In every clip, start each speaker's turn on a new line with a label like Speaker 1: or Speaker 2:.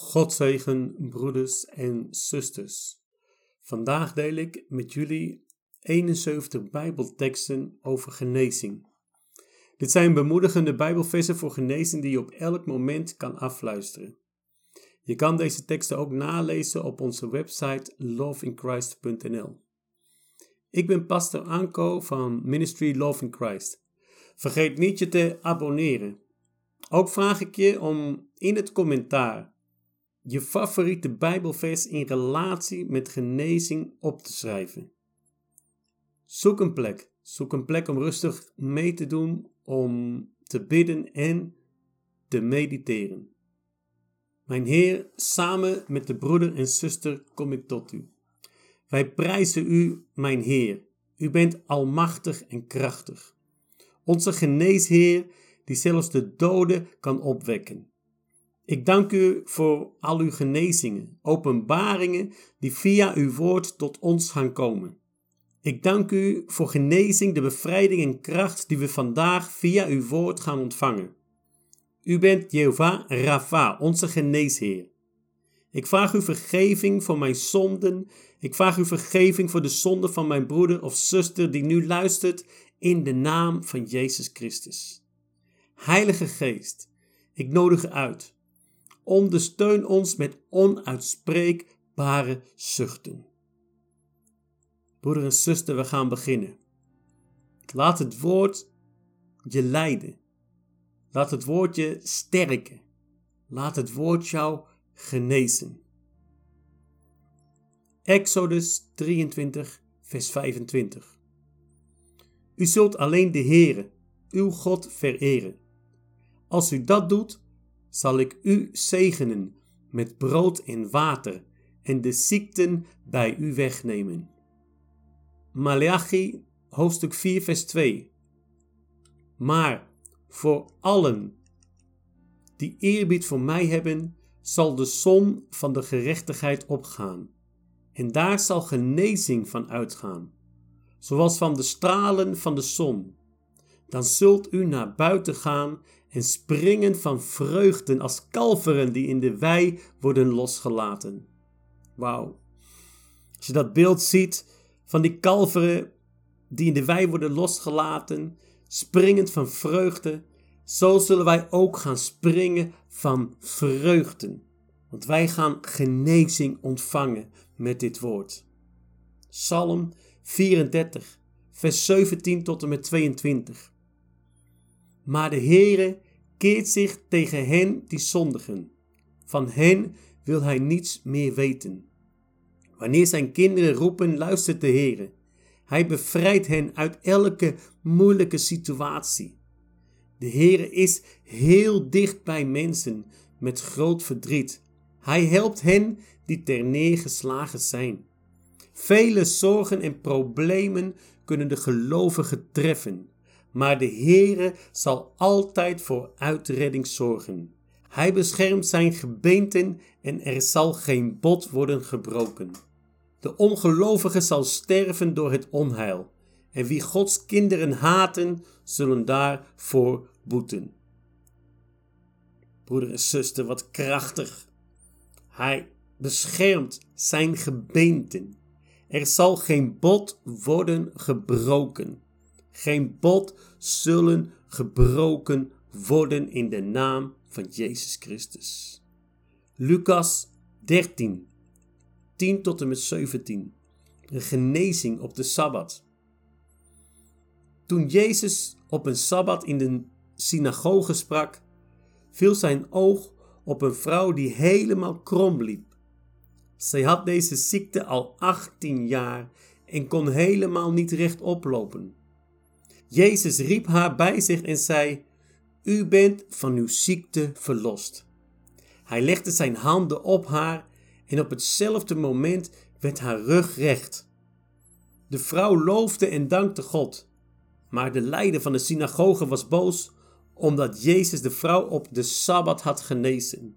Speaker 1: God zegen, broeders en zusters. Vandaag deel ik met jullie 71 Bijbelteksten over genezing. Dit zijn bemoedigende Bijbelversen voor genezing die je op elk moment kan afluisteren. Je kan deze teksten ook nalezen op onze website loveinchrist.nl. Ik ben pastor Anko van Ministry Love in Christ. Vergeet niet je te abonneren. Ook vraag ik je om in het commentaar je favoriete Bijbelvers in relatie met genezing op te schrijven. Zoek een plek. Zoek een plek om rustig mee te doen, om te bidden en te mediteren. Mijn Heer, samen met de broeder en zuster kom ik tot u. Wij prijzen u, mijn Heer. U bent almachtig en krachtig. Onze geneesheer, die zelfs de doden kan opwekken. Ik dank u voor al uw genezingen, openbaringen die via uw woord tot ons gaan komen. Ik dank u voor genezing, de bevrijding en kracht die we vandaag via uw woord gaan ontvangen. U bent Jehovah Rafa, onze geneesheer. Ik vraag u vergeving voor mijn zonden. Ik vraag u vergeving voor de zonden van mijn broeder of zuster die nu luistert in de naam van Jezus Christus. Heilige Geest, ik nodig u uit ondersteun ons met onuitspreekbare zuchten. Broeder en zuster, we gaan beginnen. Laat het woord je leiden. Laat het woord je sterken. Laat het woord jou genezen. Exodus 23, vers 25. U zult alleen de Heere, uw God, vereren. Als u dat doet, zal ik u zegenen met brood en water en de ziekten bij u wegnemen. Malachi hoofdstuk 4 vers 2 Maar voor allen die eerbied voor mij hebben, zal de zon van de gerechtigheid opgaan. En daar zal genezing van uitgaan, zoals van de stralen van de zon. Dan zult u naar buiten gaan en springen van vreugden als kalveren die in de wei worden losgelaten. Wauw. Als je dat beeld ziet van die kalveren die in de wei worden losgelaten, springend van vreugde, zo zullen wij ook gaan springen van vreugden. Want wij gaan genezing ontvangen met dit woord. Psalm 34, vers 17 tot en met 22. Maar de Heere keert zich tegen hen die zondigen. Van hen wil hij niets meer weten. Wanneer zijn kinderen roepen, luistert de Heere. Hij bevrijdt hen uit elke moeilijke situatie. De Heere is heel dicht bij mensen met groot verdriet. Hij helpt hen die ter neergeslagen zijn. Vele zorgen en problemen kunnen de gelovigen treffen maar de Heere zal altijd voor uitredding zorgen. Hij beschermt zijn gebeenten en er zal geen bot worden gebroken. De ongelovige zal sterven door het onheil, en wie Gods kinderen haten, zullen daarvoor boeten. Broeder en zuster, wat krachtig. Hij beschermt zijn gebeenten. Er zal geen bot worden gebroken geen bot zullen gebroken worden in de naam van Jezus Christus. Lucas 13, 10 tot en met 17. Een genezing op de Sabbat. Toen Jezus op een Sabbat in de synagoge sprak, viel zijn oog op een vrouw die helemaal krom liep. Zij had deze ziekte al 18 jaar en kon helemaal niet rechtop lopen. Jezus riep haar bij zich en zei: U bent van uw ziekte verlost. Hij legde zijn handen op haar en op hetzelfde moment werd haar rug recht. De vrouw loofde en dankte God. Maar de leider van de synagoge was boos omdat Jezus de vrouw op de sabbat had genezen.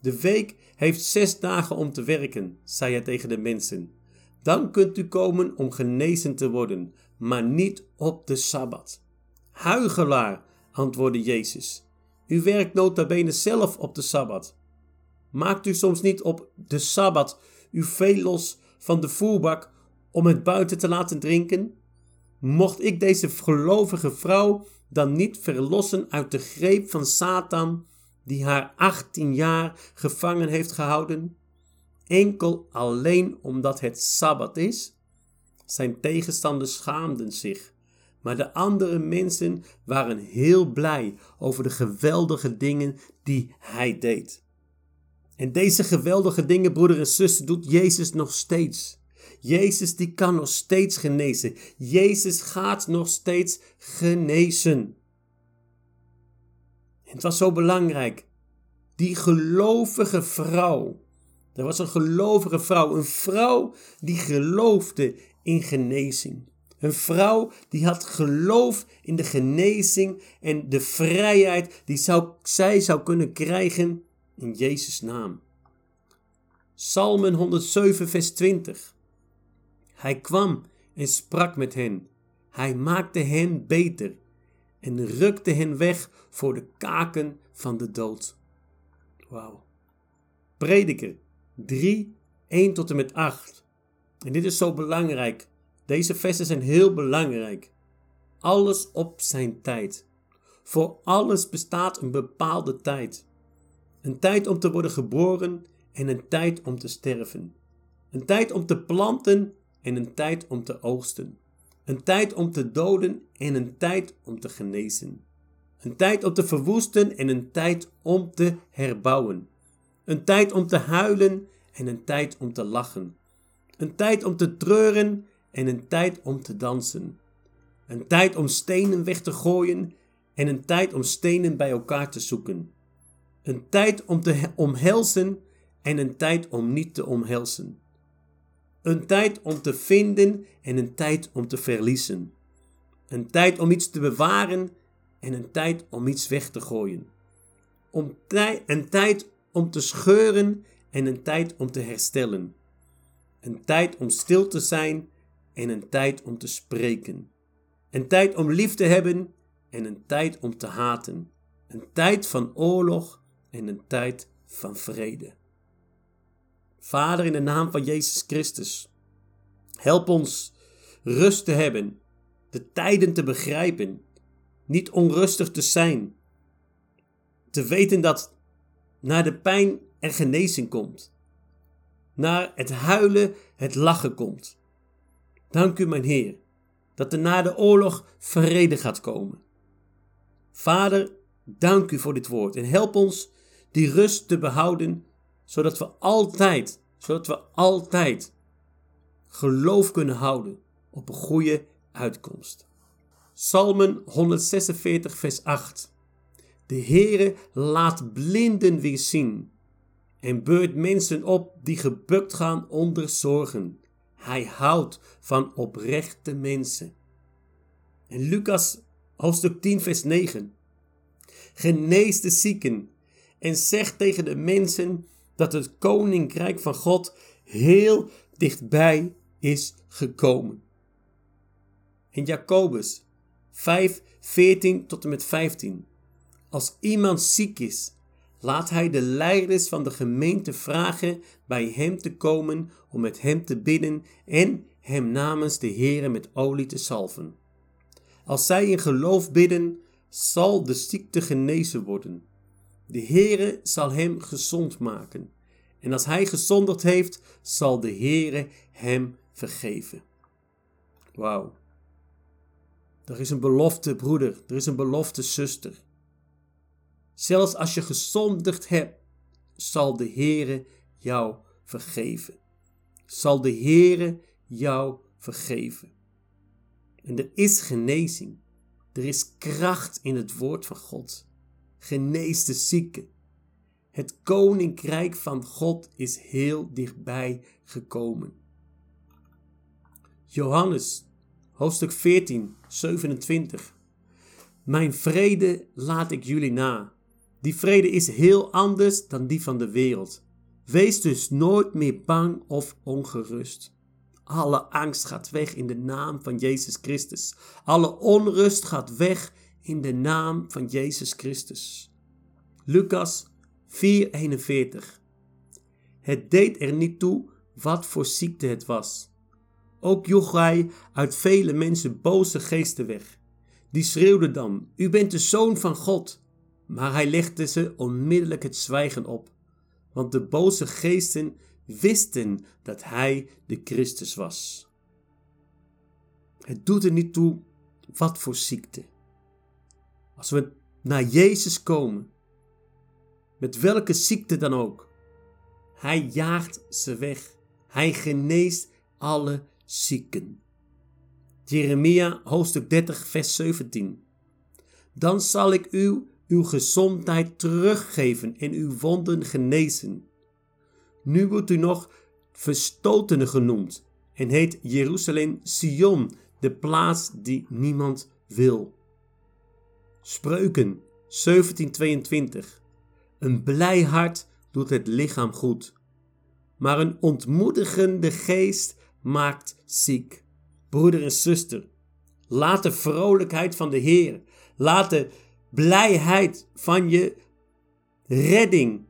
Speaker 1: De week heeft zes dagen om te werken, zei hij tegen de mensen. Dan kunt u komen om genezen te worden, maar niet op de Sabbat. Huigelaar, antwoordde Jezus. U werkt nota bene zelf op de Sabbat. Maakt u soms niet op de Sabbat uw vee los van de voerbak om het buiten te laten drinken? Mocht ik deze gelovige vrouw dan niet verlossen uit de greep van Satan, die haar 18 jaar gevangen heeft gehouden? Enkel alleen omdat het Sabbat is? Zijn tegenstanders schaamden zich, maar de andere mensen waren heel blij over de geweldige dingen die hij deed. En deze geweldige dingen, broeder en zuster, doet Jezus nog steeds. Jezus die kan nog steeds genezen. Jezus gaat nog steeds genezen. het was zo belangrijk. Die gelovige vrouw. Er was een gelovige vrouw. Een vrouw die geloofde in genezing. Een vrouw die had geloof in de genezing en de vrijheid die zou, zij zou kunnen krijgen in Jezus' naam. Psalmen 107, vers 20. Hij kwam en sprak met hen. Hij maakte hen beter en rukte hen weg voor de kaken van de dood. Wauw. Prediker 3, 1 tot en met 8. En dit is zo belangrijk. Deze versen zijn heel belangrijk. Alles op zijn tijd. Voor alles bestaat een bepaalde tijd. Een tijd om te worden geboren en een tijd om te sterven. Een tijd om te planten en een tijd om te oogsten. Een tijd om te doden en een tijd om te genezen. Een tijd om te verwoesten en een tijd om te herbouwen. Een tijd om te huilen en een tijd om te lachen. Een tijd om te treuren en een tijd om te dansen. Een tijd om stenen weg te gooien en een tijd om stenen bij elkaar te zoeken. Een tijd om te omhelzen en een tijd om niet te omhelzen. Een tijd om te vinden en een tijd om te verliezen. Een tijd om iets te bewaren en een tijd om iets weg te gooien. Om tij een tijd om te scheuren en een tijd om te herstellen. Een tijd om stil te zijn en een tijd om te spreken. Een tijd om lief te hebben en een tijd om te haten. Een tijd van oorlog en een tijd van vrede. Vader, in de naam van Jezus Christus, help ons rust te hebben, de tijden te begrijpen, niet onrustig te zijn, te weten dat na de pijn er genezing komt, naar het huilen het lachen komt. Dank u, mijn Heer, dat er na de oorlog vrede gaat komen. Vader, dank u voor dit woord en help ons die rust te behouden zodat we altijd, zodat we altijd geloof kunnen houden op een goede uitkomst. Psalmen 146, vers 8. De Heere laat blinden weer zien en beurt mensen op die gebukt gaan onder zorgen. Hij houdt van oprechte mensen. En Lucas hoofdstuk 10, vers 9. Genees de zieken en zeg tegen de mensen dat het koninkrijk van God heel dichtbij is gekomen. In Jacobus 5, 14 tot en met 15. Als iemand ziek is, laat hij de leiders van de gemeente vragen bij hem te komen om met hem te bidden en hem namens de Heere met olie te salven. Als zij in geloof bidden, zal de ziekte genezen worden. De Heere zal hem gezond maken. En als hij gezondigd heeft, zal de Heere hem vergeven. Wauw. Er is een belofte, broeder. Er is een belofte, zuster. Zelfs als je gezondigd hebt, zal de Heere jou vergeven. Zal de Heere jou vergeven. En er is genezing. Er is kracht in het woord van God. Genees de zieken. Het koninkrijk van God is heel dichtbij gekomen. Johannes, hoofdstuk 14, 27. Mijn vrede laat ik jullie na. Die vrede is heel anders dan die van de wereld. Wees dus nooit meer bang of ongerust. Alle angst gaat weg in de naam van Jezus Christus. Alle onrust gaat weg in de naam van Jezus Christus. Lucas 4:41 Het deed er niet toe wat voor ziekte het was. Ook joeg hij uit vele mensen boze geesten weg. Die schreeuwden dan: U bent de zoon van God. Maar hij legde ze onmiddellijk het zwijgen op, want de boze geesten wisten dat hij de Christus was. Het doet er niet toe wat voor ziekte. Als we naar Jezus komen, met welke ziekte dan ook, hij jaagt ze weg. Hij geneest alle zieken. Jeremia hoofdstuk 30 vers 17. Dan zal ik u uw gezondheid teruggeven en uw wonden genezen. Nu wordt u nog verstotene genoemd en heet Jeruzalem Sion, de plaats die niemand wil. Spreuken 1722. Een blij hart doet het lichaam goed, maar een ontmoedigende geest maakt ziek. Broeder en zuster, laat de vrolijkheid van de Heer, laat de blijheid van je redding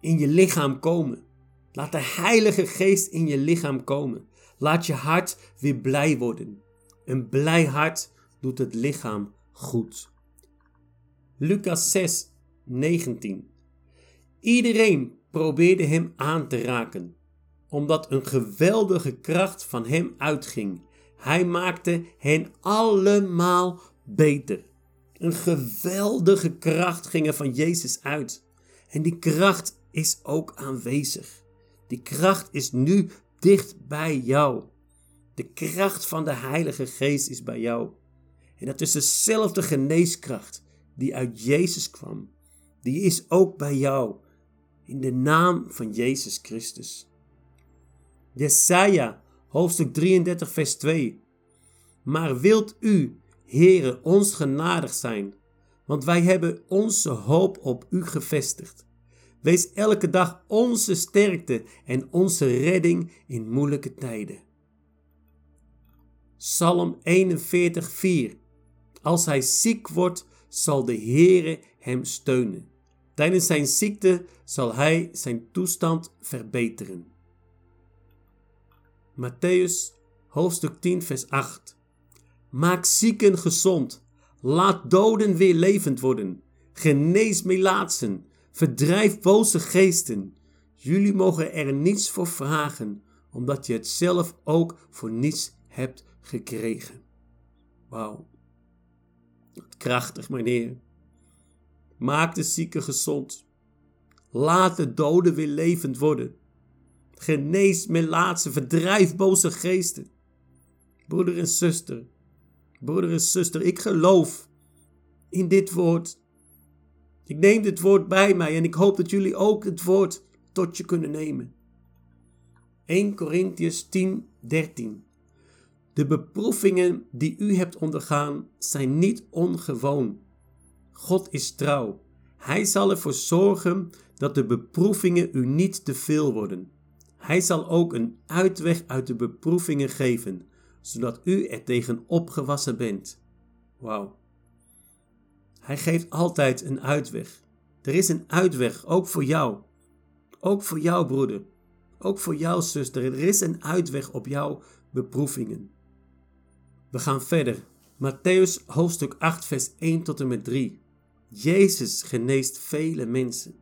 Speaker 1: in je lichaam komen. Laat de Heilige Geest in je lichaam komen. Laat je hart weer blij worden. Een blij hart doet het lichaam goed. Lucas 6, 19. Iedereen probeerde hem aan te raken, omdat een geweldige kracht van hem uitging. Hij maakte hen allemaal beter. Een geweldige kracht ging er van Jezus uit. En die kracht is ook aanwezig. Die kracht is nu dicht bij jou. De kracht van de Heilige Geest is bij jou. En dat is dezelfde geneeskracht die uit Jezus kwam. Die is ook bij jou. In de naam van Jezus Christus. Jesaja, hoofdstuk 33, vers 2. Maar wilt u, Heere, ons genadig zijn, want wij hebben onze hoop op u gevestigd. Wees elke dag onze sterkte en onze redding in moeilijke tijden. Psalm 41, 4. Als hij ziek wordt, zal de Heere hem steunen. Tijdens zijn ziekte zal hij zijn toestand verbeteren. Matthäus hoofdstuk 10, vers 8. Maak zieken gezond. Laat doden weer levend worden. Genees melaatsen. Verdrijf boze geesten. Jullie mogen er niets voor vragen, omdat je het zelf ook voor niets hebt gekregen. Wauw. Krachtig, meneer. Maak de zieken gezond. Laat de doden weer levend worden. Genees melaatsen, verdrijf boze geesten. Broeder en zuster, broeder en zuster, ik geloof in dit woord. Ik neem dit woord bij mij en ik hoop dat jullie ook het woord tot je kunnen nemen. 1 Corinthians 10, 13. De beproevingen die u hebt ondergaan zijn niet ongewoon. God is trouw. Hij zal ervoor zorgen dat de beproevingen u niet te veel worden. Hij zal ook een uitweg uit de beproevingen geven, zodat u er tegen opgewassen bent. Wauw. Hij geeft altijd een uitweg. Er is een uitweg, ook voor jou. Ook voor jou, broeder. Ook voor jou, zuster. Er is een uitweg op jouw beproevingen. We gaan verder. Matthäus hoofdstuk 8, vers 1 tot en met 3. Jezus geneest vele mensen.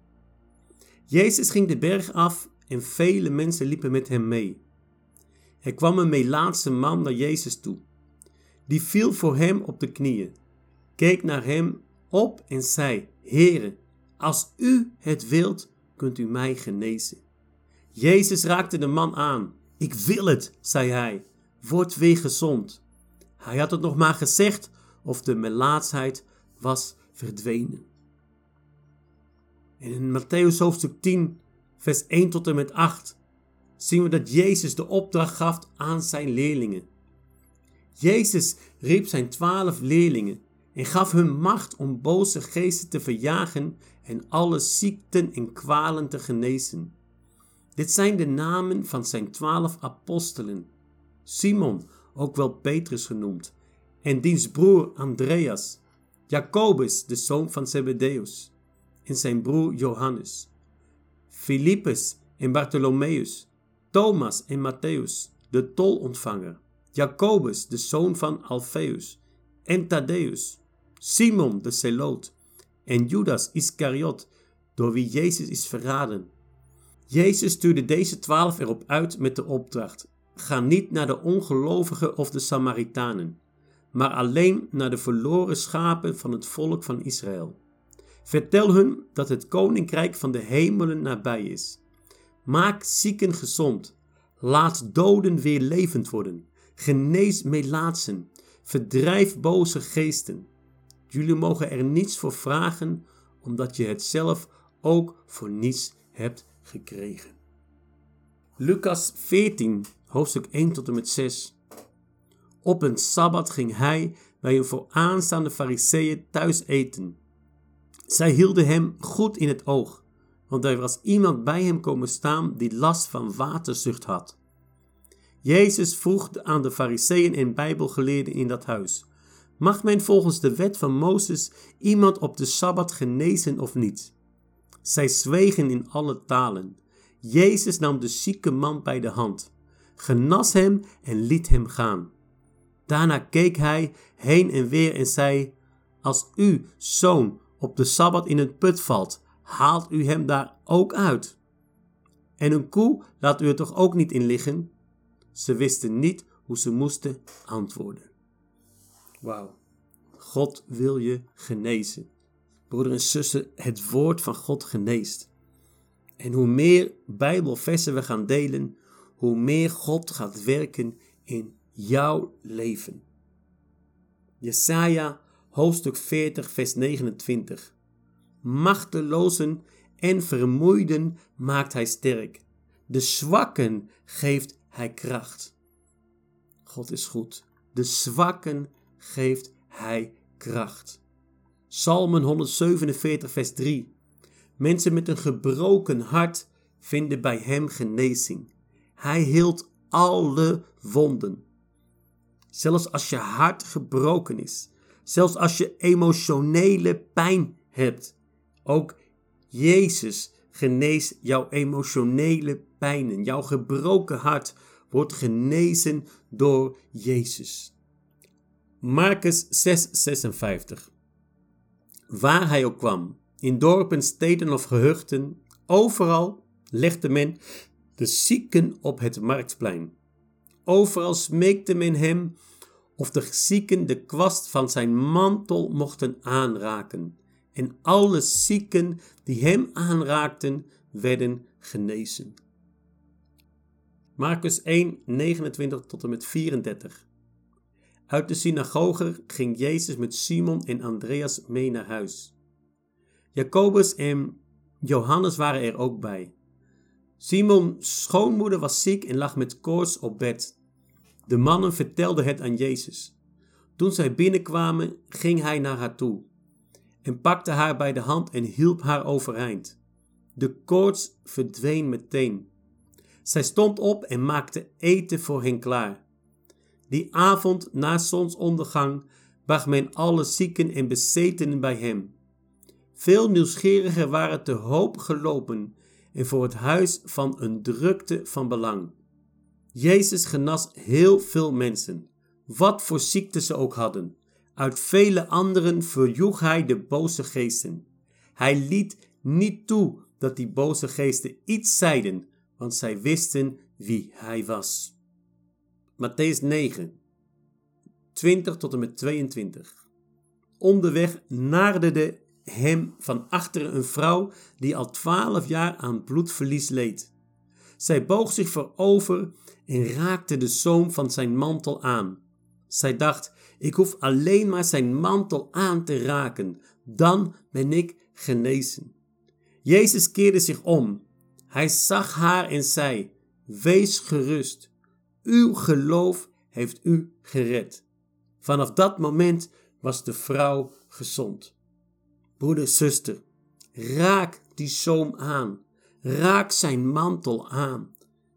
Speaker 1: Jezus ging de berg af en vele mensen liepen met hem mee. Er kwam een Melaatse man naar Jezus toe. Die viel voor hem op de knieën, keek naar hem op en zei: Heere, als u het wilt, kunt u mij genezen. Jezus raakte de man aan. Ik wil het, zei hij. Word weer gezond. Hij had het nog maar gezegd of de melaatsheid was verdwenen. En in Matthäus hoofdstuk 10, vers 1 tot en met 8 zien we dat Jezus de opdracht gaf aan zijn leerlingen. Jezus riep zijn twaalf leerlingen en gaf hun macht om boze geesten te verjagen en alle ziekten en kwalen te genezen. Dit zijn de namen van zijn twaalf apostelen. Simon, ook wel Petrus genoemd, en diens broer Andreas, Jacobus, de zoon van Zebedeus, en zijn broer Johannes, Philippus en Bartholomeus, Thomas en Matthäus, de tolontvanger, Jacobus, de zoon van Alfeus, en Thaddeus, Simon de Zeloot en Judas Iscariot, door wie Jezus is verraden. Jezus stuurde deze twaalf erop uit met de opdracht: Ga niet naar de ongelovigen of de Samaritanen, maar alleen naar de verloren schapen van het volk van Israël. Vertel hun dat het koninkrijk van de hemelen nabij is. Maak zieken gezond. Laat doden weer levend worden. Genees melaatsen. Verdrijf boze geesten. Jullie mogen er niets voor vragen, omdat je het zelf ook voor niets hebt gekregen. Lucas 14, hoofdstuk 1 tot en met 6. Op een sabbat ging hij bij een vooraanstaande fariseeën thuis eten. Zij hielden hem goed in het oog, want er was iemand bij hem komen staan die last van waterzucht had. Jezus vroeg aan de fariseeën en bijbelgeleerden in dat huis: Mag men volgens de wet van Mozes iemand op de sabbat genezen of niet? Zij zwegen in alle talen. Jezus nam de zieke man bij de hand, genas hem en liet hem gaan. Daarna keek hij heen en weer en zei: Als u, zoon, op de sabbat in een put valt, haalt u hem daar ook uit. En een koe laat u er toch ook niet in liggen? Ze wisten niet hoe ze moesten antwoorden. Wauw. God wil je genezen. Broeder en zuster, het woord van God geneest. En hoe meer Bijbelversen we gaan delen, hoe meer God gaat werken in jouw leven. Jesaja hoofdstuk 40 vers 29. Machtelozen en vermoeiden maakt hij sterk. De zwakken geeft hij kracht. God is goed. De zwakken geeft hij kracht. Psalmen 147, vers 3. Mensen met een gebroken hart vinden bij hem genezing. Hij hield alle wonden. Zelfs als je hart gebroken is, zelfs als je emotionele pijn hebt, ook Jezus geneest jouw emotionele pijnen. Jouw gebroken hart wordt genezen door Jezus. Marcus 6:56. Waar hij ook kwam, in dorpen, steden of gehuchten, overal legde men de zieken op het marktplein. Overal smeekte men hem of de zieken de kwast van zijn mantel mochten aanraken. En alle zieken die hem aanraakten, werden genezen. Marcus 1, 29 tot en met 34. Uit de synagoge ging Jezus met Simon en Andreas mee naar huis. Jacobus en Johannes waren er ook bij. Simons schoonmoeder was ziek en lag met koorts op bed. De mannen vertelden het aan Jezus. Toen zij binnenkwamen, ging hij naar haar toe en pakte haar bij de hand en hielp haar overeind. De koorts verdween meteen. Zij stond op en maakte eten voor hen klaar. Die avond na zonsondergang bracht men alle zieken en bezetenen bij hem. Veel nieuwsgierigen waren te hoop gelopen en voor het huis van een drukte van belang. Jezus genas heel veel mensen, wat voor ziekte ze ook hadden. Uit vele anderen verjoeg hij de boze geesten. Hij liet niet toe dat die boze geesten iets zeiden, want zij wisten wie hij was. Matthäus 9, 20 tot en met 22. Onderweg naderde hem van achteren een vrouw die al twaalf jaar aan bloedverlies leed. Zij boog zich voorover en raakte de zoom van zijn mantel aan. Zij dacht: Ik hoef alleen maar zijn mantel aan te raken, dan ben ik genezen. Jezus keerde zich om. Hij zag haar en zei: Wees gerust. Uw geloof heeft u gered. Vanaf dat moment was de vrouw gezond. Broeder, zuster, raak die zoom aan. Raak zijn mantel aan.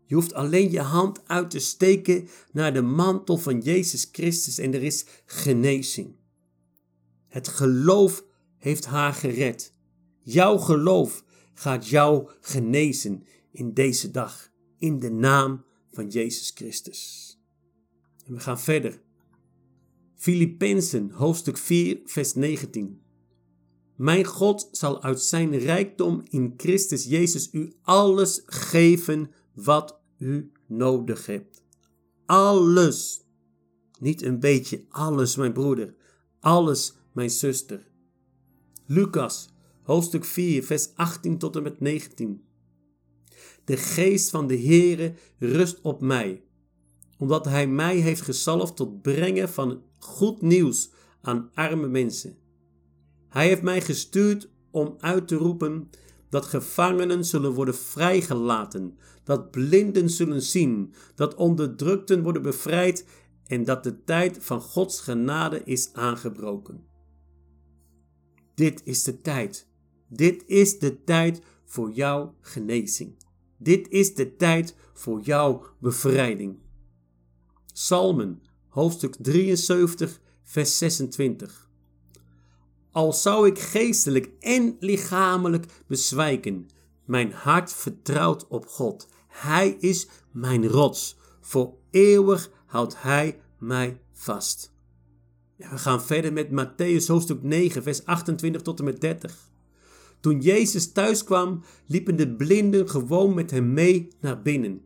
Speaker 1: Je hoeft alleen je hand uit te steken naar de mantel van Jezus Christus en er is genezing. Het geloof heeft haar gered. Jouw geloof gaat jou genezen in deze dag. In de naam van Jezus Christus. En we gaan verder. Filippenzen hoofdstuk 4 vers 19. Mijn God zal uit zijn rijkdom in Christus Jezus u alles geven wat u nodig hebt. Alles. Niet een beetje alles, mijn broeder. Alles, mijn zuster. Lucas, hoofdstuk 4, vers 18 tot en met 19. De geest van de Heere rust op mij, omdat Hij mij heeft gezalfd tot brengen van goed nieuws aan arme mensen. Hij heeft mij gestuurd om uit te roepen dat gevangenen zullen worden vrijgelaten, dat blinden zullen zien, dat onderdrukten worden bevrijd en dat de tijd van Gods genade is aangebroken. Dit is de tijd. Dit is de tijd voor jouw genezing. Dit is de tijd voor jouw bevrijding. Psalmen, hoofdstuk 73, vers 26. Al zou ik geestelijk en lichamelijk bezwijken, mijn hart vertrouwt op God. Hij is mijn rots. Voor eeuwig houdt Hij mij vast. we gaan verder met Matthäus hoofdstuk 9, vers 28 tot en met 30. Toen Jezus thuis kwam, liepen de blinden gewoon met hem mee naar binnen.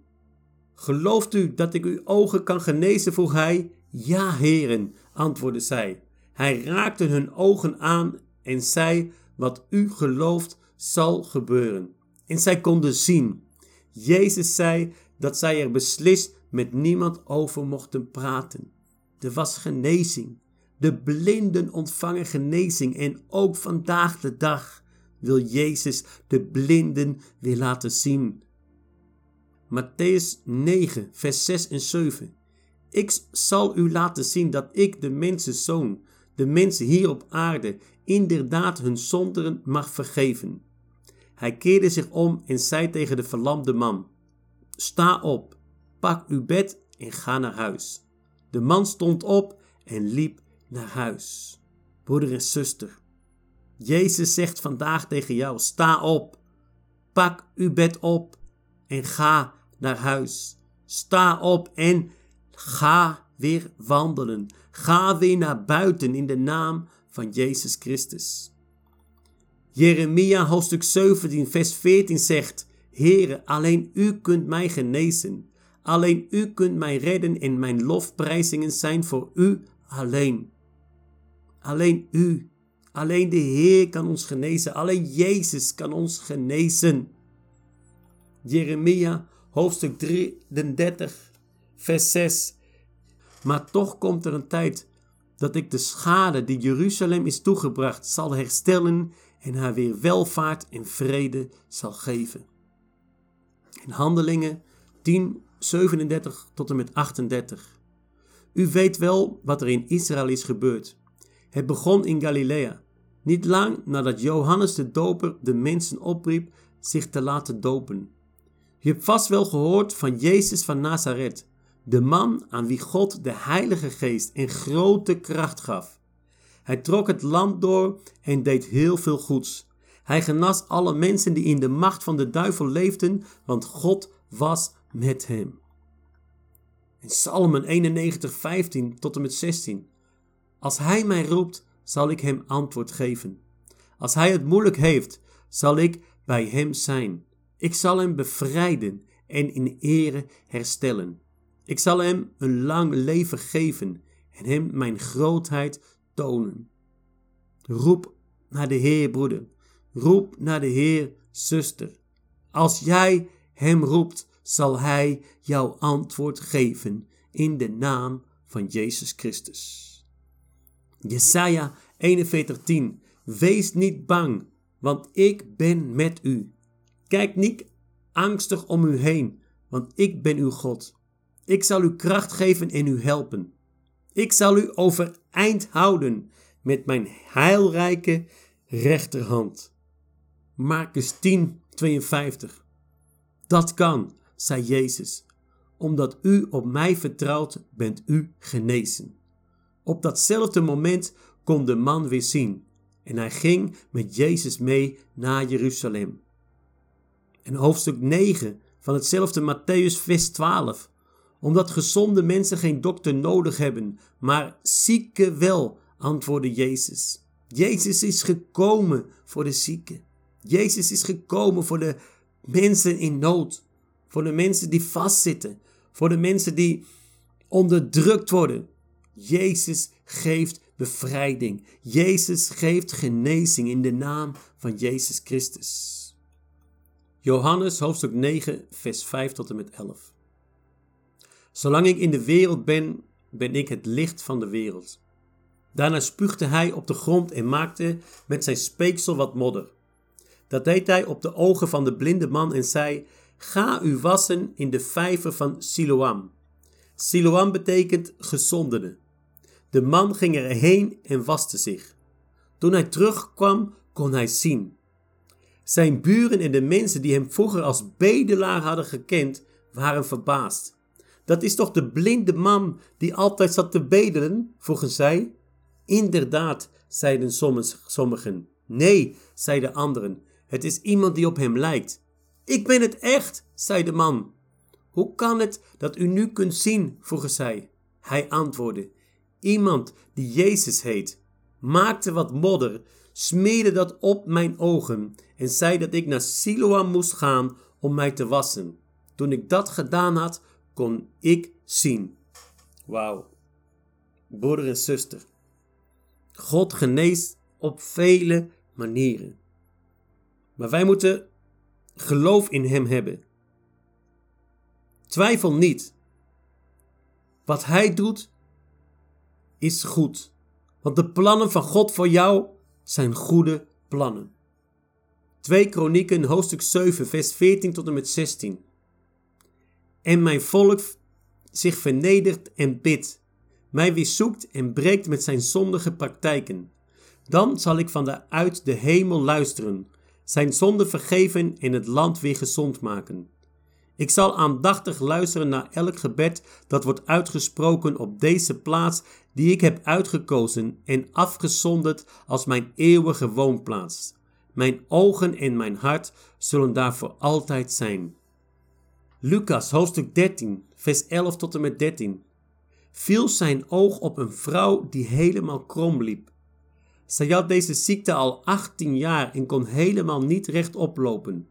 Speaker 1: Gelooft u dat ik uw ogen kan genezen? vroeg hij. Ja, heren, antwoordde zij. Hij raakte hun ogen aan en zei: Wat u gelooft, zal gebeuren. En zij konden zien. Jezus zei dat zij er beslist met niemand over mochten praten. Er was genezing. De blinden ontvangen genezing en ook vandaag de dag wil Jezus de blinden weer laten zien. Matthäus 9, vers 6 en 7. Ik zal u laten zien dat ik, de mensenzoon, de mensen hier op aarde, inderdaad hun zonderen mag vergeven. Hij keerde zich om en zei tegen de verlamde man: Sta op, pak uw bed en ga naar huis. De man stond op en liep naar huis. Broeder en zuster, Jezus zegt vandaag tegen jou: sta op, pak uw bed op en ga naar huis. Sta op en ga weer wandelen. Ga weer naar buiten in de naam van Jezus Christus. Jeremia hoofdstuk 17 vers 14 zegt: Heere, alleen u kunt mij genezen. Alleen u kunt mij redden en mijn lofprijzingen zijn voor u alleen. Alleen u. Alleen de Heer kan ons genezen. Alleen Jezus kan ons genezen. Jeremia hoofdstuk 33 vers 6. Maar toch komt er een tijd dat ik de schade die Jeruzalem is toegebracht zal herstellen en haar weer welvaart en vrede zal geven. In Handelingen 10, 37 tot en met 38. U weet wel wat er in Israël is gebeurd. Het begon in Galilea, niet lang nadat Johannes de Doper de mensen opriep zich te laten dopen. Je hebt vast wel gehoord van Jezus van Nazareth, de man aan wie God de Heilige Geest en grote kracht gaf. Hij trok het land door en deed heel veel goeds. Hij genas alle mensen die in de macht van de duivel leefden, want God was met hem. In Psalmen 91, 15 tot en met 16. Als hij mij roept, zal ik hem antwoord geven. Als hij het moeilijk heeft, zal ik bij hem zijn. Ik zal hem bevrijden en in ere herstellen. Ik zal hem een lang leven geven en hem mijn grootheid tonen. Roep naar de Heer, broeder. Roep naar de Heer, zuster. Als jij hem roept, zal hij jouw antwoord geven in de naam van Jezus Christus. Jesaja 41:10 Wees niet bang, want ik ben met u. Kijk niet angstig om u heen, want ik ben uw God. Ik zal u kracht geven en u helpen. Ik zal u overeind houden met mijn heilrijke rechterhand. Marcus 10, 52. Dat kan, zei Jezus. Omdat u op mij vertrouwt, bent u genezen. Op datzelfde moment kon de man weer zien en hij ging met Jezus mee naar Jeruzalem. In hoofdstuk 9 van hetzelfde Matthäus vers 12. Omdat gezonde mensen geen dokter nodig hebben, maar zieken wel, antwoordde Jezus. Jezus is gekomen voor de zieken. Jezus is gekomen voor de mensen in nood. Voor de mensen die vastzitten. Voor de mensen die onderdrukt worden. Jezus geeft bevrijding. Jezus geeft genezing in de naam van Jezus Christus. Johannes hoofdstuk 9, vers 5 tot en met 11. Zolang ik in de wereld ben, ben ik het licht van de wereld. Daarna spuugde hij op de grond en maakte met zijn speeksel wat modder. Dat deed hij op de ogen van de blinde man en zei: Ga u wassen in de vijver van Siloam. Siloam betekent gezondene. De man ging erheen en waste zich. Toen hij terugkwam, kon hij zien. Zijn buren en de mensen die hem vroeger als bedelaar hadden gekend, waren verbaasd. Dat is toch de blinde man die altijd zat te bedelen? vroegen zij. Inderdaad, zeiden sommigen. Nee, zeiden anderen. Het is iemand die op hem lijkt. Ik ben het echt, zei de man. Hoe kan het dat u nu kunt zien? vroegen zij. Hij antwoordde: Iemand die Jezus heet, maakte wat modder, smeerde dat op mijn ogen en zei dat ik naar Siloam moest gaan om mij te wassen. Toen ik dat gedaan had, kon ik zien. Wauw. Broeder en zuster. God geneest op vele manieren. Maar wij moeten geloof in Hem hebben. Twijfel niet. Wat Hij doet, is goed. Want de plannen van God voor jou zijn goede plannen. 2 Kronieken hoofdstuk 7 vers 14 tot en met 16. En mijn volk zich vernedert en bidt, mij weer zoekt en breekt met zijn zondige praktijken. Dan zal ik van de uit de hemel luisteren, zijn zonde vergeven en het land weer gezond maken. Ik zal aandachtig luisteren naar elk gebed dat wordt uitgesproken op deze plaats die ik heb uitgekozen en afgezonderd als mijn eeuwige woonplaats. Mijn ogen en mijn hart zullen daar voor altijd zijn. Lucas hoofdstuk 13, vers 11 tot en met 13. Viel zijn oog op een vrouw die helemaal krom liep. Zij had deze ziekte al 18 jaar en kon helemaal niet rechtop lopen.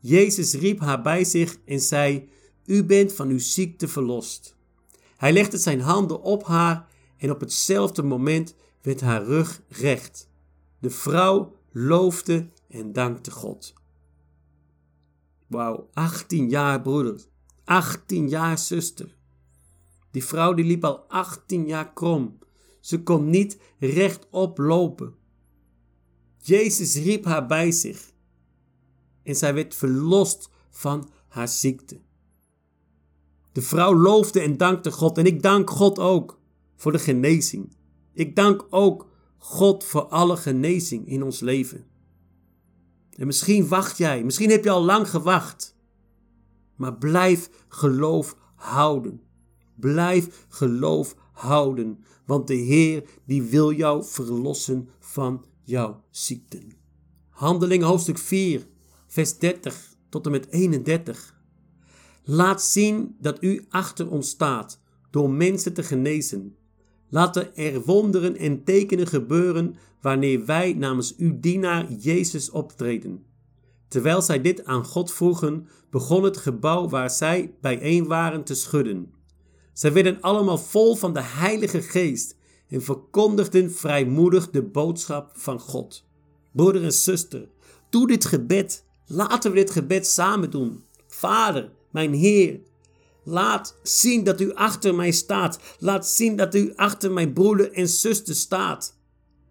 Speaker 1: Jezus riep haar bij zich en zei: U bent van uw ziekte verlost. Hij legde zijn handen op haar en op hetzelfde moment werd haar rug recht. De vrouw loofde en dankte God. Wauw, 18 jaar broeder, 18 jaar zuster. Die vrouw die liep al 18 jaar krom. Ze kon niet rechtop lopen. Jezus riep haar bij zich en zij werd verlost van haar ziekte. De vrouw loofde en dankte God en ik dank God ook voor de genezing. Ik dank ook God voor alle genezing in ons leven. En misschien wacht jij, misschien heb je al lang gewacht. Maar blijf geloof houden. Blijf geloof houden, want de Heer die wil jou verlossen van jouw ziekten. Handeling hoofdstuk 4, vers 30 tot en met 31. Laat zien dat u achter ons staat door mensen te genezen. Laten er wonderen en tekenen gebeuren wanneer wij namens uw dienaar Jezus optreden. Terwijl zij dit aan God vroegen, begon het gebouw waar zij bijeen waren te schudden. Zij werden allemaal vol van de Heilige Geest en verkondigden vrijmoedig de boodschap van God. Broeder en zuster, doe dit gebed. Laten we dit gebed samen doen. Vader, mijn Heer, laat zien dat u achter mij staat. Laat zien dat u achter mijn broeder en zuster staat.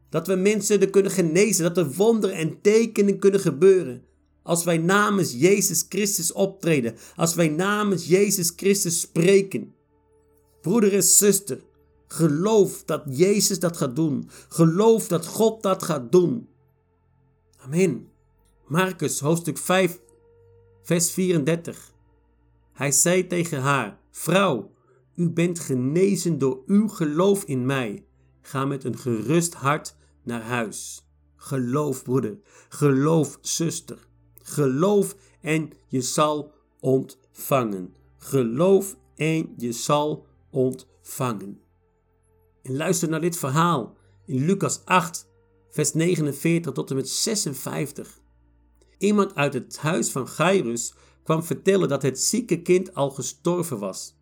Speaker 1: Dat we mensen er kunnen genezen, dat er wonderen en tekenen kunnen gebeuren. Als wij namens Jezus Christus optreden, als wij namens Jezus Christus spreken. Broeder en zuster, geloof dat Jezus dat gaat doen. Geloof dat God dat gaat doen. Amen. Marcus hoofdstuk 5, vers 34. Hij zei tegen haar: Vrouw, u bent genezen door uw geloof in mij. Ga met een gerust hart naar huis. Geloof, broeder. Geloof, zuster. Geloof en je zal ontvangen. Geloof en je zal ontvangen. En luister naar dit verhaal in Lucas 8, vers 49 tot en met 56. Iemand uit het huis van Jairus kwam vertellen dat het zieke kind al gestorven was.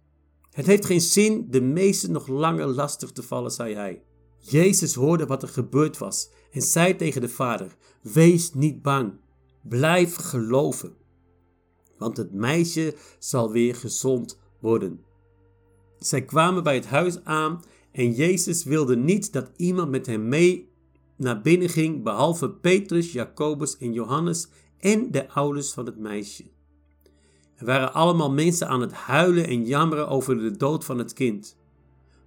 Speaker 1: Het heeft geen zin de meesten nog langer lastig te vallen, zei hij. Jezus hoorde wat er gebeurd was en zei tegen de vader: Wees niet bang, blijf geloven, want het meisje zal weer gezond worden. Zij kwamen bij het huis aan en Jezus wilde niet dat iemand met hem mee naar binnen ging, behalve Petrus, Jacobus en Johannes en de ouders van het meisje. Waren allemaal mensen aan het huilen en jammeren over de dood van het kind.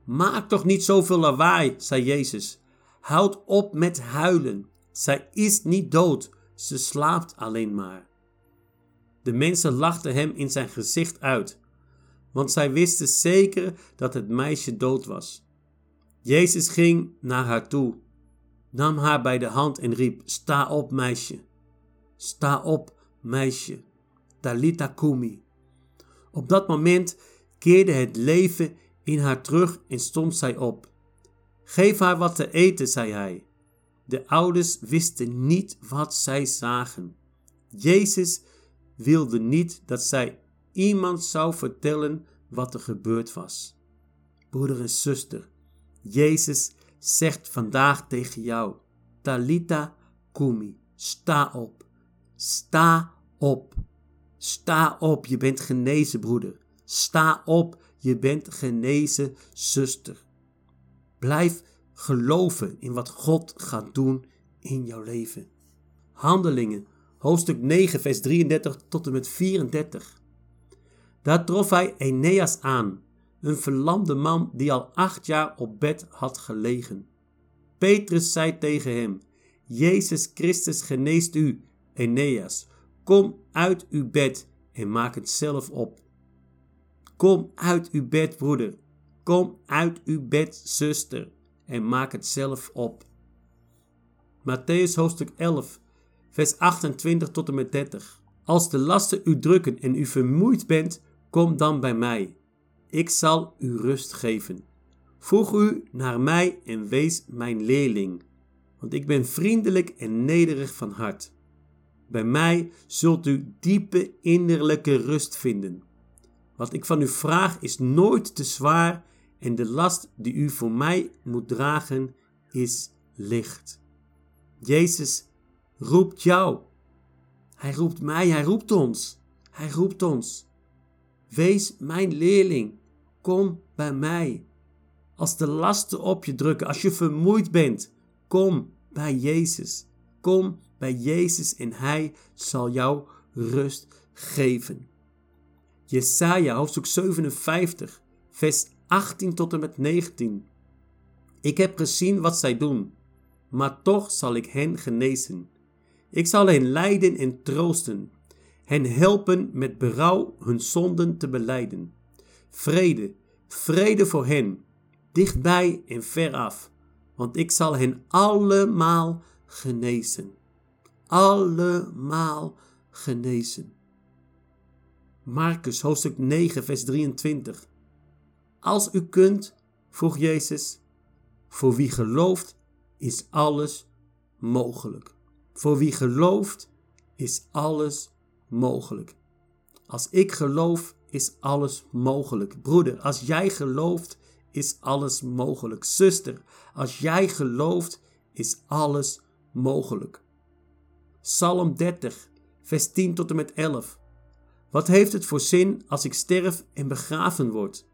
Speaker 1: Maak toch niet zoveel lawaai, zei Jezus. Houd op met huilen. Zij is niet dood, ze slaapt alleen maar. De mensen lachten hem in zijn gezicht uit, want zij wisten zeker dat het meisje dood was. Jezus ging naar haar toe, nam haar bij de hand en riep: Sta op, meisje. Sta op, meisje. Talita kumi. Op dat moment keerde het leven in haar terug en stond zij op. Geef haar wat te eten, zei hij. De ouders wisten niet wat zij zagen. Jezus wilde niet dat zij iemand zou vertellen wat er gebeurd was. Broeder en zuster, Jezus zegt vandaag tegen jou: Talita kumi, sta op. Sta op. Sta op, je bent genezen, broeder. Sta op, je bent genezen, zuster. Blijf geloven in wat God gaat doen in jouw leven. Handelingen, hoofdstuk 9, vers 33 tot en met 34. Daar trof hij Eneas aan, een verlamde man die al acht jaar op bed had gelegen. Petrus zei tegen hem: Jezus Christus geneest u, Eneas. Kom uit uw bed en maak het zelf op. Kom uit uw bed, broeder. Kom uit uw bed, zuster, en maak het zelf op. Matthäus hoofdstuk 11, vers 28 tot en met 30. Als de lasten u drukken en u vermoeid bent, kom dan bij mij. Ik zal u rust geven. Voeg u naar mij en wees mijn leerling, want ik ben vriendelijk en nederig van hart. Bij mij zult u diepe innerlijke rust vinden. Wat ik van u vraag is nooit te zwaar en de last die u voor mij moet dragen is licht. Jezus roept jou. Hij roept mij, hij roept ons. Hij roept ons. Wees mijn leerling. Kom bij mij. Als de lasten op je drukken, als je vermoeid bent, kom bij Jezus. Kom bij Jezus en Hij zal jou rust geven. Jesaja hoofdstuk 57, vers 18 tot en met 19. Ik heb gezien wat zij doen, maar toch zal ik hen genezen. Ik zal hen leiden en troosten, hen helpen met berouw hun zonden te beleiden. Vrede, vrede voor hen, dichtbij en veraf, want ik zal hen allemaal genezen allemaal genezen. Marcus hoofdstuk 9, vers 23. Als u kunt, vroeg Jezus, voor wie gelooft is alles mogelijk. Voor wie gelooft is alles mogelijk. Als ik geloof is alles mogelijk. Broeder, als jij gelooft is alles mogelijk. Zuster, als jij gelooft is alles mogelijk. Psalm 30, vers 10 tot en met 11. Wat heeft het voor zin als ik sterf en begraven word?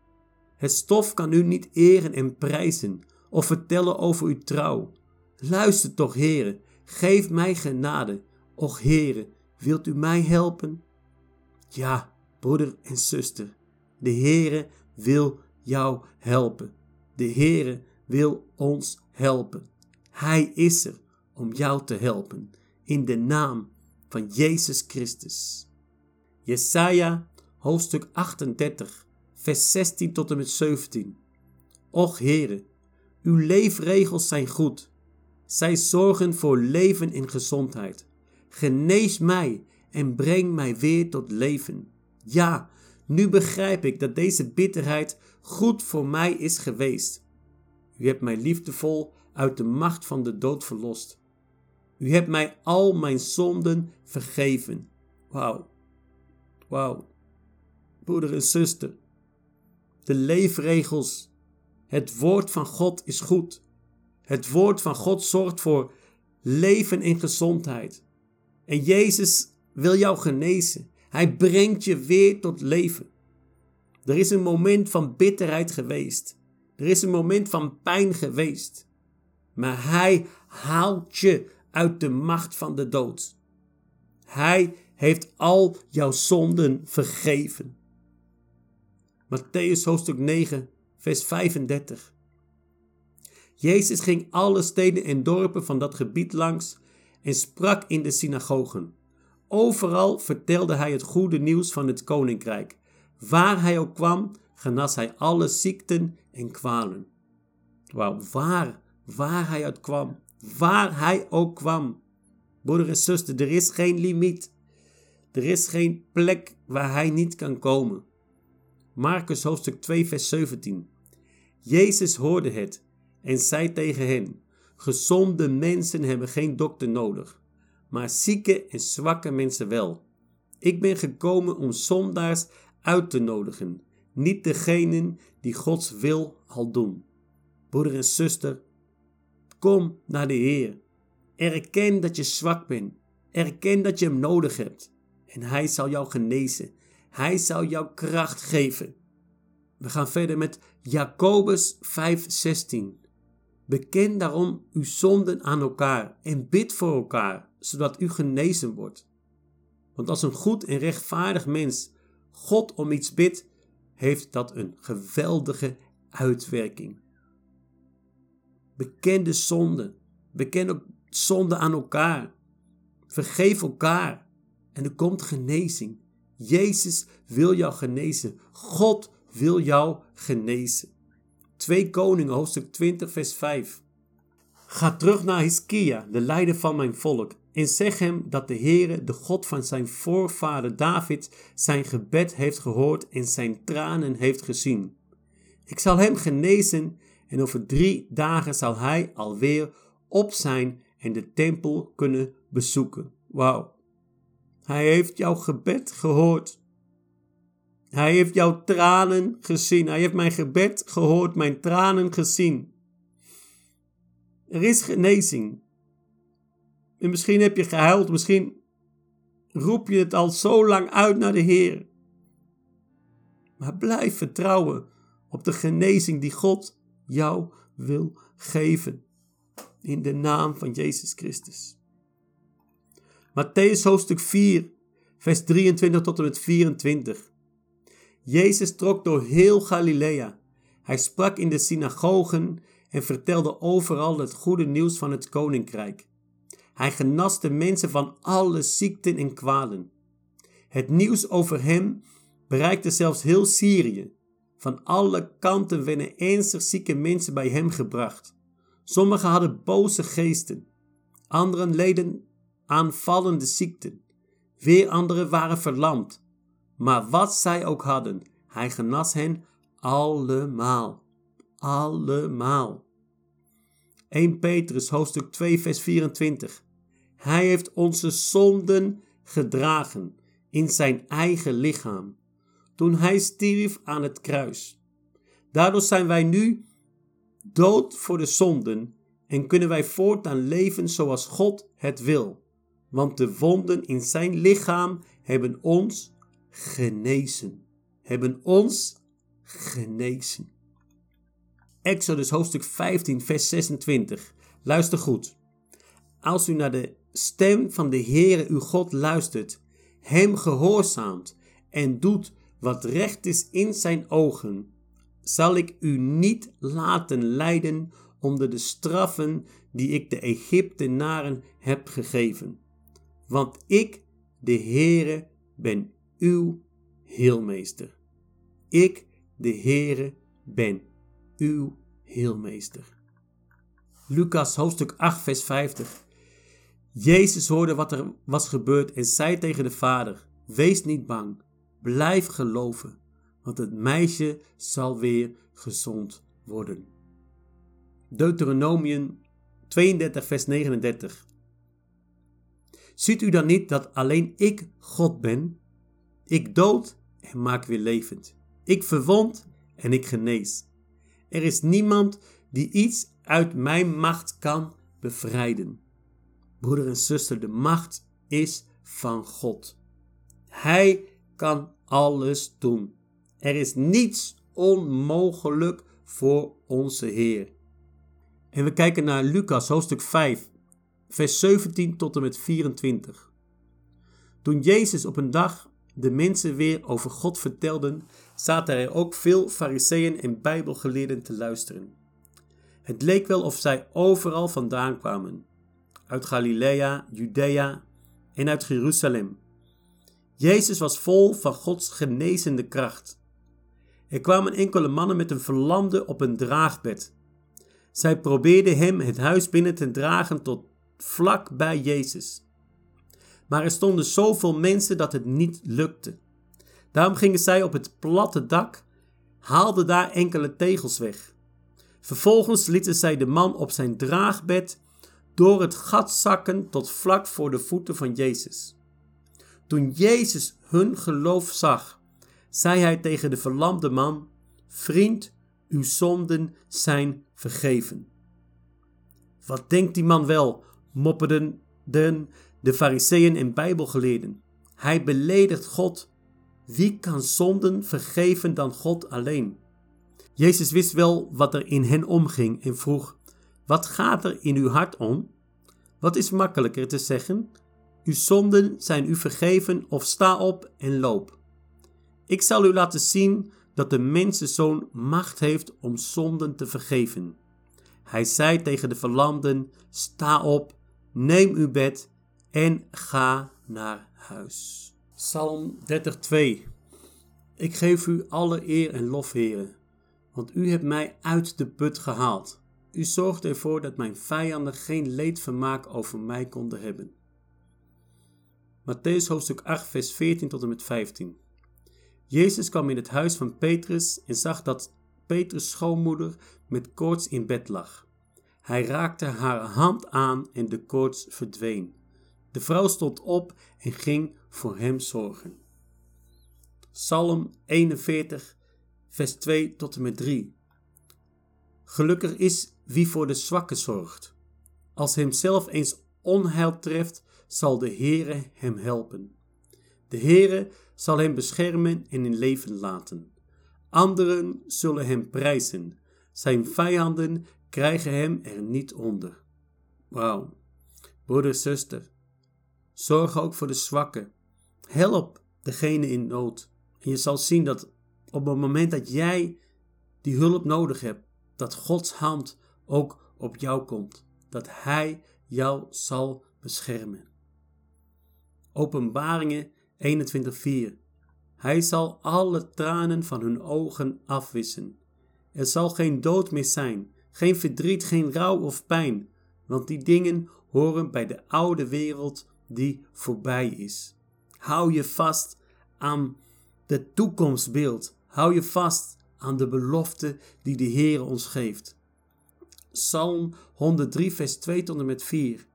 Speaker 1: Het stof kan u niet eren en prijzen of vertellen over uw trouw. Luister toch, heren, geef mij genade. Och, heren, wilt u mij helpen? Ja, broeder en zuster, de Heere wil jou helpen. De Heere wil ons helpen. Hij is er om jou te helpen in de naam van Jezus Christus. Jesaja hoofdstuk 38, vers 16 tot en met 17. Och Heere, uw leefregels zijn goed. Zij zorgen voor leven en gezondheid. Genees mij en breng mij weer tot leven. Ja, nu begrijp ik dat deze bitterheid goed voor mij is geweest. U hebt mij liefdevol uit de macht van de dood verlost. U hebt mij al mijn zonden vergeven. Wauw. Wauw. Broeder en zuster. De leefregels. Het woord van God is goed. Het woord van God zorgt voor leven en gezondheid. En Jezus wil jou genezen. Hij brengt je weer tot leven. Er is een moment van bitterheid geweest. Er is een moment van pijn geweest. Maar Hij haalt je uit de macht van de dood. Hij heeft al jouw zonden vergeven. Matthäus hoofdstuk 9, vers 35. Jezus ging alle steden en dorpen van dat gebied langs en sprak in de synagogen. Overal vertelde hij het goede nieuws van het koninkrijk. Waar hij ook kwam, genas hij alle ziekten en kwalen. Wauw, waar, waar hij uit kwam, waar hij ook kwam. Broeder en zuster, er is geen limiet. Er is geen plek waar hij niet kan komen. Marcus hoofdstuk 2, vers 17. Jezus hoorde het en zei tegen hen: Gezonde mensen hebben geen dokter nodig, maar zieke en zwakke mensen wel. Ik ben gekomen om zondaars uit te nodigen, niet degenen die Gods wil al doen. Broeder en zuster, kom naar de Heer. Erken dat je zwak bent. Erken dat je Hem nodig hebt. En Hij zal jou genezen. Hij zal jou kracht geven. We gaan verder met Jacobus 5:16. Beken daarom uw zonden aan elkaar en bid voor elkaar, zodat u genezen wordt. Want als een goed en rechtvaardig mens God om iets bidt, heeft dat een geweldige uitwerking. Beken de zonde. Beken ook zonde aan elkaar. Vergeef elkaar. En er komt genezing. Jezus wil jou genezen. God wil jou genezen. 2 Koningen, hoofdstuk 20, vers 5. Ga terug naar Hiskia, de leider van mijn volk, en zeg hem dat de Heere, de God van zijn voorvader David, zijn gebed heeft gehoord en zijn tranen heeft gezien. Ik zal hem genezen en over drie dagen zal hij alweer op zijn en de tempel kunnen bezoeken. Wauw. Hij heeft jouw gebed gehoord. Hij heeft jouw tranen gezien. Hij heeft mijn gebed gehoord, mijn tranen gezien. Er is genezing. En misschien heb je gehuild, misschien roep je het al zo lang uit naar de Heer. Maar blijf vertrouwen op de genezing die God jou wil geven. In de naam van Jezus Christus. Matthäus hoofdstuk 4, vers 23 tot en met 24. Jezus trok door heel Galilea. Hij sprak in de synagogen en vertelde overal het goede nieuws van het koninkrijk. Hij genas de mensen van alle ziekten en kwalen. Het nieuws over hem bereikte zelfs heel Syrië. Van alle kanten werden ernstig zieke mensen bij hem gebracht. Sommigen hadden boze geesten, anderen leden aanvallende ziekten, weer anderen waren verlamd maar wat zij ook hadden, hij genas hen allemaal. Allemaal. 1 Petrus hoofdstuk 2 vers 24. Hij heeft onze zonden gedragen in zijn eigen lichaam toen hij stierf aan het kruis. Daardoor zijn wij nu dood voor de zonden en kunnen wij voortaan leven zoals God het wil. Want de wonden in zijn lichaam hebben ons genezen. Hebben ons genezen. Exodus hoofdstuk 15, vers 26. Luister goed. Als u naar de stem van de Heere uw God luistert, hem gehoorzaamt en doet wat recht is in zijn ogen, zal ik u niet laten lijden onder de straffen die ik de Egyptenaren heb gegeven. Want ik, de Heere, ben uw heelmeester. Ik, de Heere, ben uw heelmeester. Lucas hoofdstuk 8, vers 50. Jezus hoorde wat er was gebeurd en zei tegen de vader: Wees niet bang. Blijf geloven, want het meisje zal weer gezond worden. Deuteronomium 32, vers 39. Ziet u dan niet dat alleen ik God ben? Ik dood en maak weer levend. Ik verwond en ik genees. Er is niemand die iets uit mijn macht kan bevrijden. Broeder en zuster, de macht is van God. Hij kan alles doen. Er is niets onmogelijk voor onze Heer. En we kijken naar Lucas hoofdstuk 5, vers 17 tot en met 24. Toen Jezus op een dag de mensen weer over God vertelden, zaten er ook veel fariseeën en bijbelgeleerden te luisteren. Het leek wel of zij overal vandaan kwamen, uit Galilea, Judea en uit Jeruzalem. Jezus was vol van Gods genezende kracht. Er kwamen enkele mannen met een verlamde op een draagbed. Zij probeerden hem het huis binnen te dragen tot vlak bij Jezus. Maar er stonden zoveel mensen dat het niet lukte. Daarom gingen zij op het platte dak, haalden daar enkele tegels weg. Vervolgens lieten zij de man op zijn draagbed door het gat zakken tot vlak voor de voeten van Jezus. Toen Jezus hun geloof zag, zei hij tegen de verlamde man: Vriend, uw zonden zijn vergeven. Wat denkt die man wel? mopperden de, fariseeën en bijbelgeleerden. Hij beledigt God. Wie kan zonden vergeven dan God alleen? Jezus wist wel wat er in hen omging en vroeg: Wat gaat er in uw hart om? Wat is makkelijker te zeggen? Uw zonden zijn u vergeven of sta op en loop. Ik zal u laten zien dat de mensenzoon macht heeft om zonden te vergeven. Hij zei tegen de verlamden: Sta op, neem uw bed en ga naar huis. Psalm 32 Ik geef u alle eer en lof, heren, want u hebt mij uit de put gehaald. U zorgt ervoor dat mijn vijanden geen leedvermaak over mij konden hebben. Matthäus hoofdstuk 8, vers 14 tot en met 15. Jezus kwam in het huis van Petrus en zag dat Petrus' schoonmoeder met koorts in bed lag. Hij raakte haar hand aan en de koorts verdween. De vrouw stond op en ging voor hem zorgen. Psalm 41, vers 2 tot en met 3. Gelukkig is wie voor de zwakke zorgt. Als hemzelf eens onheil treft, zal de Heere hem helpen. De Heere zal hem beschermen en in leven laten. Anderen zullen hem prijzen. Zijn vijanden krijgen hem er niet onder. Wauw. Broeder, zuster, zorg ook voor de zwakken. Help degene in nood. En je zal zien dat op het moment dat jij die hulp nodig hebt, dat Gods hand ook op jou komt. Dat Hij jou zal beschermen. Openbaringen 21:4 Hij zal alle tranen van hun ogen afwissen. Er zal geen dood meer zijn, geen verdriet, geen rouw of pijn, want die dingen horen bij de oude wereld die voorbij is. Hou je vast aan de toekomstbeeld. Hou je vast aan de belofte die de Heer ons geeft. Psalm 103, vers 2 tot en met 4.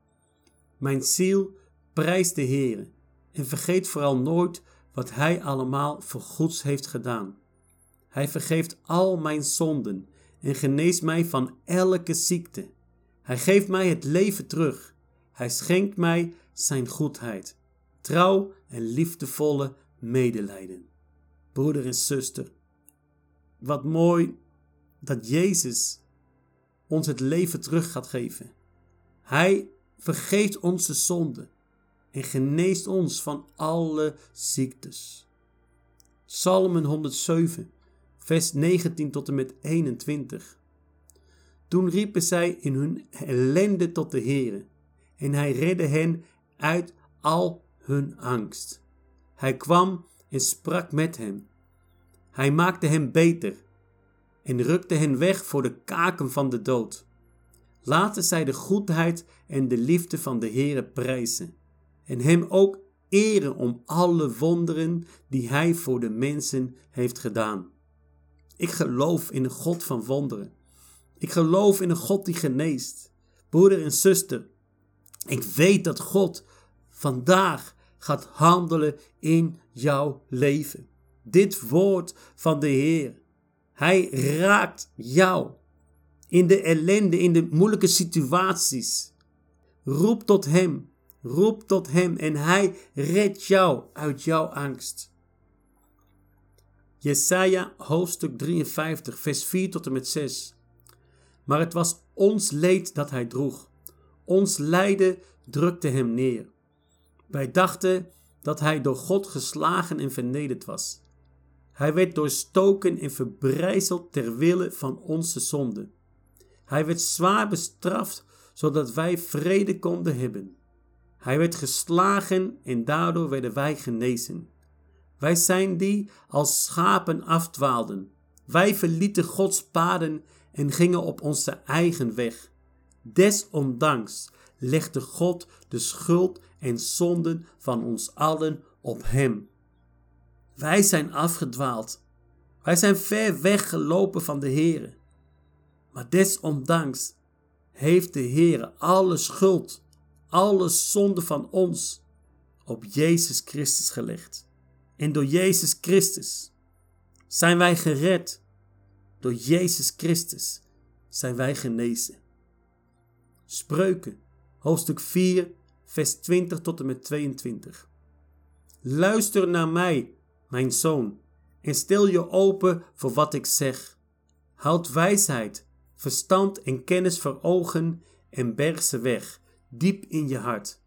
Speaker 1: Mijn ziel prijst de Heer en vergeet vooral nooit wat Hij allemaal voor goeds heeft gedaan. Hij vergeeft al mijn zonden en geneest mij van elke ziekte. Hij geeft mij het leven terug. Hij schenkt mij zijn goedheid, trouw en liefdevolle medelijden. Broeder en zuster, wat mooi dat Jezus ons het leven terug gaat geven. Hij vergeeft onze zonden en geneest ons van alle ziektes. Psalmen 107, vers 19 tot en met 21. Toen riepen zij in hun ellende tot de Heere, en hij redde hen uit al hun angst. Hij kwam en sprak met hen. Hij maakte hen beter en rukte hen weg voor de kaken van de dood. Laten zij de goedheid en de liefde van de Heere prijzen en hem ook eren om alle wonderen die Hij voor de mensen heeft gedaan. Ik geloof in een God van wonderen. Ik geloof in een God die geneest. Broeder en zuster, ik weet dat God vandaag gaat handelen in jouw leven. Dit woord van de Heer. Hij raakt jou in de ellende, in de moeilijke situaties. Roep tot Hem, roep tot Hem en Hij redt jou uit jouw angst. Jesaja hoofdstuk 53, vers 4 tot en met 6. Maar het was ons leed dat Hij droeg. Ons lijden drukte Hem neer. Wij dachten dat Hij door God geslagen en vernederd was. Hij werd doorstoken en verbrijzeld ter wille van onze zonden. Hij werd zwaar bestraft, zodat wij vrede konden hebben. Hij werd geslagen en daardoor werden wij genezen. Wij zijn die als schapen afdwaalden. Wij verlieten Gods paden en gingen op onze eigen weg. Desondanks legde God de schuld en zonden van ons allen op Hem. Wij zijn afgedwaald. Wij zijn ver weggelopen van de Heere. Maar desondanks heeft de Heer alle schuld, alle zonde van ons op Jezus Christus gelegd. En door Jezus Christus zijn wij gered. Door Jezus Christus zijn wij genezen. Spreuken, hoofdstuk 4, vers 20 tot en met 22. Luister naar mij, mijn zoon, en stel je open voor wat ik zeg. Houd wijsheid verstand en kennis voor ogen en berg ze weg, diep in je hart.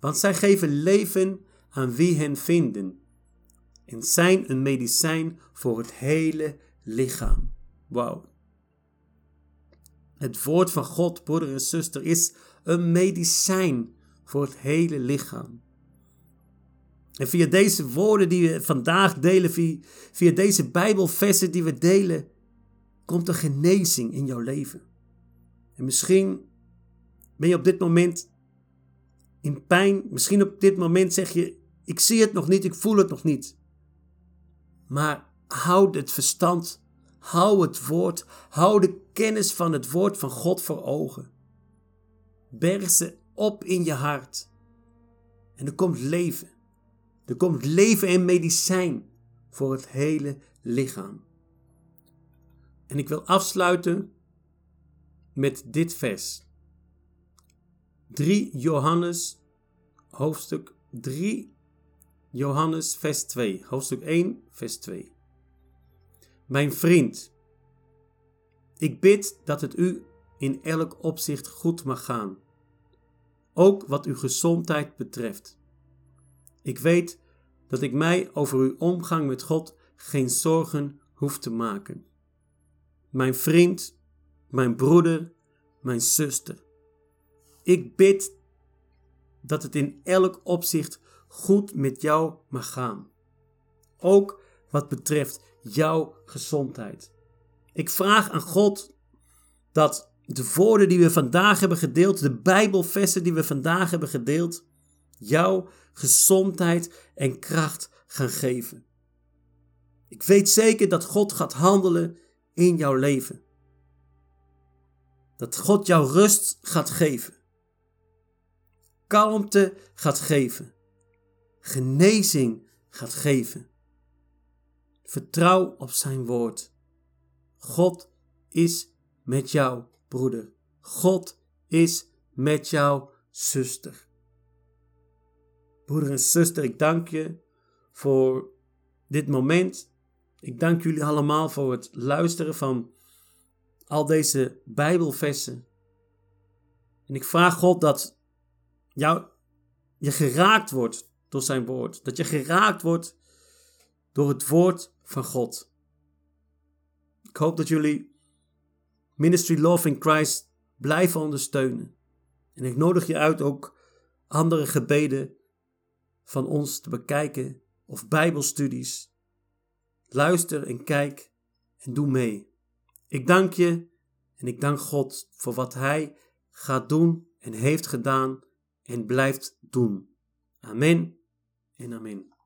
Speaker 1: Want zij geven leven aan wie hen vinden en zijn een medicijn voor het hele lichaam. Wauw. Het woord van God, broeder en zuster, is een medicijn voor het hele lichaam. En via deze woorden die we vandaag delen, via, via deze Bijbelversen die we delen, komt er genezing in jouw leven. En misschien ben je op dit moment in pijn. Misschien op dit moment zeg je: Ik zie het nog niet, ik voel het nog niet. Maar houd het verstand, hou het woord, hou de kennis van het woord van God voor ogen. Berg ze op in je hart. En er komt leven. Er komt leven en medicijn voor het hele lichaam. En ik wil afsluiten met dit vers. 3 Johannes, hoofdstuk 3, Johannes, vers 2. Hoofdstuk 1, vers 2. Mijn vriend, ik bid dat het u in elk opzicht goed mag gaan, ook wat uw gezondheid betreft. Ik weet dat ik mij over uw omgang met God geen zorgen hoef te maken mijn vriend, mijn broeder, mijn zuster. Ik bid dat het in elk opzicht goed met jou mag gaan. Ook wat betreft jouw gezondheid. Ik vraag aan God dat de woorden die we vandaag hebben gedeeld, de Bijbelversen die we vandaag hebben gedeeld, jouw gezondheid en kracht gaan geven. Ik weet zeker dat God gaat handelen in jouw leven. Dat God jou rust gaat geven. Kalmte gaat geven. Genezing gaat geven. Vertrouw op zijn woord. God is met jou, broeder. God is met jou, zuster. Broeder en zuster, ik dank je voor dit moment ik dank jullie allemaal voor het luisteren van al deze Bijbelversen. En ik vraag God dat jou, je geraakt wordt door zijn woord. Dat je geraakt wordt door het woord van God. Ik hoop dat jullie Ministry Love in Christ blijven ondersteunen. En ik nodig je uit ook andere gebeden van ons te bekijken of Bijbelstudies Luister en kijk en doe mee. Ik dank je en ik dank God voor wat Hij gaat doen en heeft gedaan en blijft doen. Amen en amen.